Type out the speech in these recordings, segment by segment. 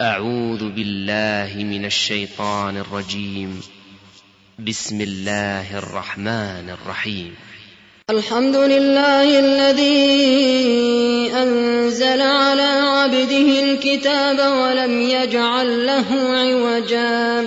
أعوذ بالله من الشيطان الرجيم. بسم الله الرحمن الرحيم. الحمد لله الذي أنزل على عبده الكتاب ولم يجعل له عوجا.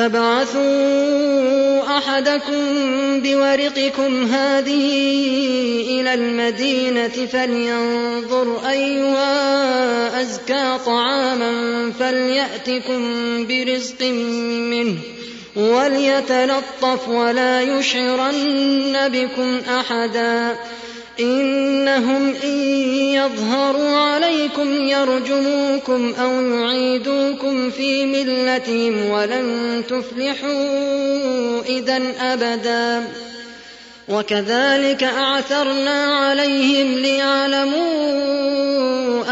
فابعثوا أحدكم بورقكم هذه إلى المدينة فلينظر أيها أزكى طعاما فليأتكم برزق منه وليتلطف ولا يشعرن بكم أحدا إنهم إن يظهروا عليكم يرجموكم أو يعيدوكم في ملتهم ولن تفلحوا إذا أبدا. وكذلك أعثرنا عليهم ليعلموا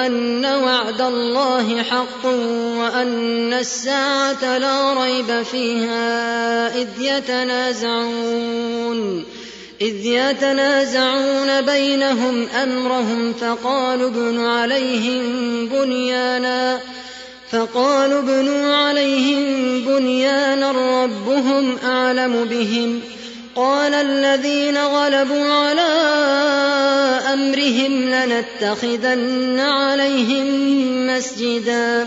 أن وعد الله حق وأن الساعة لا ريب فيها إذ يتنازعون. إذ يتنازعون بينهم أمرهم فقالوا ابنوا عليهم بنيانا فقالوا ابنوا عليهم بنيانا ربهم أعلم بهم. قال الذين غلبوا على أمرهم لنتخذن عليهم مسجدا.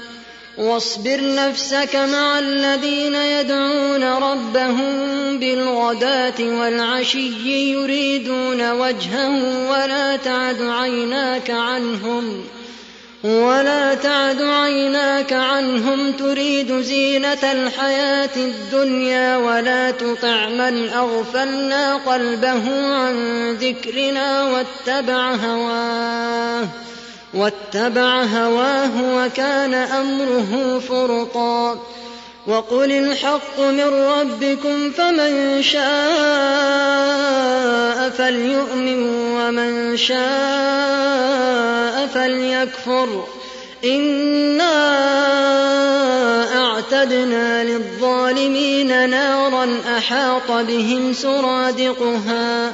واصبر نفسك مع الذين يدعون ربهم بالغداة والعشي يريدون وجهه ولا تعد عيناك عنهم ولا تعد عيناك عنهم تريد زينة الحياة الدنيا ولا تطع من أغفلنا قلبه عن ذكرنا واتبع هواه واتبع هواه وكان أمره فرطا. وقل الحق من ربكم فمن شاء فليؤمن ومن شاء فليكفر. إنا أعتدنا للظالمين نارا أحاط بهم سرادقها.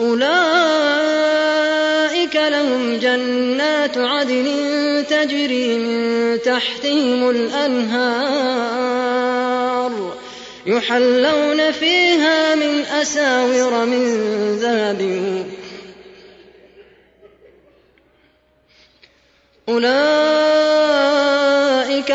أولئك لهم جنات عدن تجري من تحتهم الأنهار يحلون فيها من أساور من ذهب. أولئك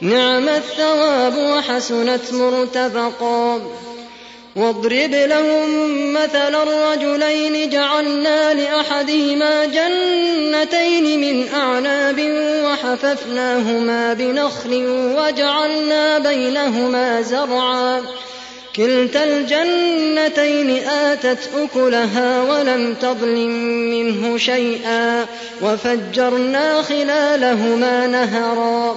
نعم الثواب وحسنت مرتفقا. واضرب لهم مثل الرجلين جعلنا لأحدهما جنتين من أعناب وحففناهما بنخل وجعلنا بينهما زرعا. كلتا الجنتين آتت أكلها ولم تظلم منه شيئا. وفجرنا خلالهما نهرا.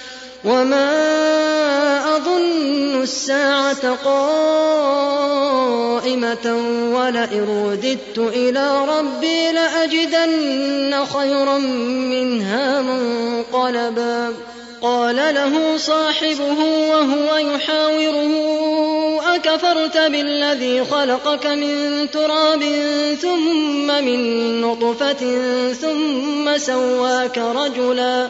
وما أظن الساعة قائمة ولئن رددت إلى ربي لأجدن خيرا منها منقلبا قال له صاحبه وهو يحاوره أكفرت بالذي خلقك من تراب ثم من نطفة ثم سواك رجلا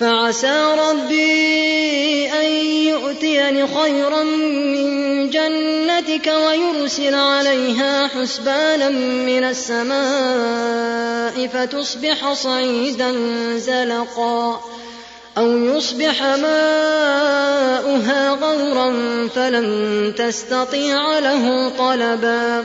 فعسى ربي أن يؤتيني خيرا من جنتك ويرسل عليها حسبانا من السماء فتصبح صعيدا زلقا أو يصبح ماؤها غورا فلن تستطيع له طلبا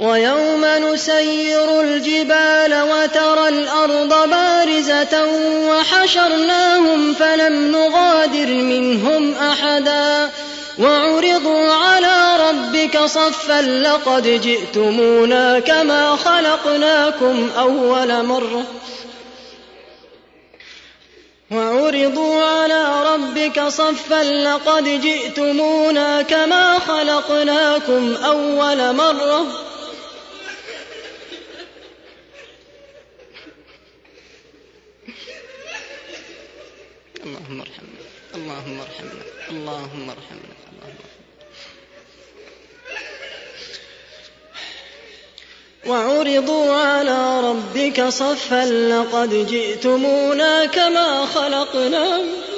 ويوم نسير الجبال وترى الأرض بارزة وحشرناهم فلم نغادر منهم أحدا. وعرضوا على ربك صفا لقد جئتمونا كما خلقناكم أول مرة. وعرضوا على ربك صفا لقد جئتمونا كما خلقناكم أول مرة. اللهم ارحمنا. اللهم ارحمنا. اللهم ارحمنا. اللهم وعرضوا على ربك صفا لقد جئتمونا كما خلقناكم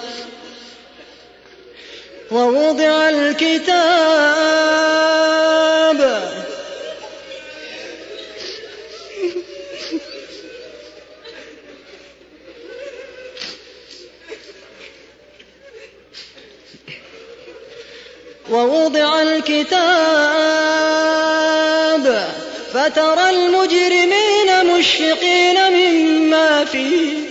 ووضع الكتاب. ووضع الكتاب. فترى المجرمين مشفقين مما فيه.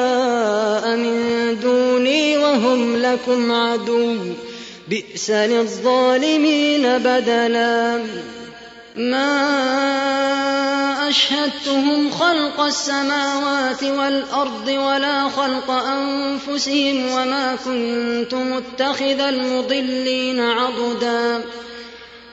وهم لكم عدو. بئس للظالمين بدلا. ما أشهدتهم خلق السماوات والأرض ولا خلق أنفسهم وما كنت متخذ المضلين عضدا.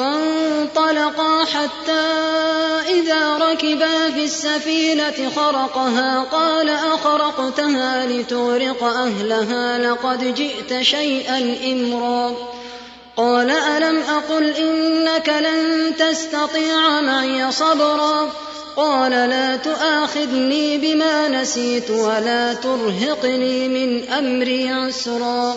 فانطلقا حتى إذا ركبا في السفينة خرقها قال أخرقتها لتغرق أهلها لقد جئت شيئا إمرا. قال ألم أقل إنك لن تستطيع معي صبرا؟ قال لا تؤاخذني بما نسيت ولا ترهقني من أمري عسرا.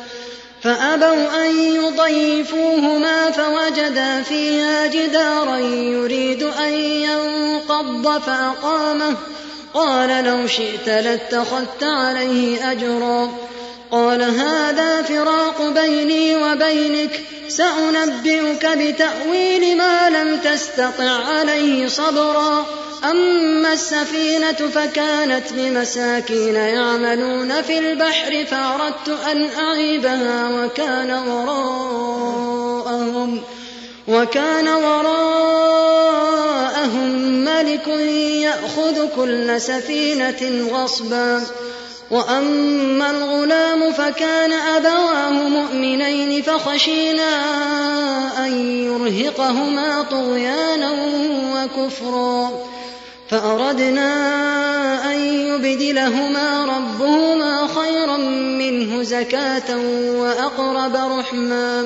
فأبوا أن يضيفوهما فوجدا فيها جدارا يريد أن ينقض فأقامه. قال لو شئت لاتخذت عليه أجرا. قال هذا فراق بيني وبينك سأنبئك بتأويل ما لم تستطع عليه صبرا. أما السفينة فكانت لمساكين يعملون في البحر فأردت أن أعيبها وكان وراءهم وكان وراءهم ملك يأخذ كل سفينة غصبا. وأما الغلام فكان أبواه مؤمنين فخشينا أن يرهقهما طغيانا وكفرا فأردنا أن يبدلهما ربهما خيرا منه زكاة وأقرب رحما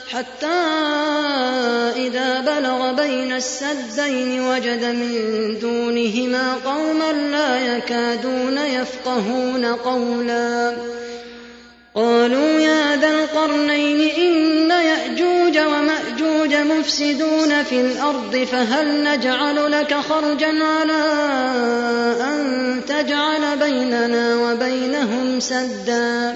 حتى إذا بلغ بين السدين وجد من دونهما قوما لا يكادون يفقهون قولا. قالوا يا ذا القرنين إن يأجوج ومأجوج مفسدون في الأرض فهل نجعل لك خرجا على أن تجعل بيننا وبينهم سدا؟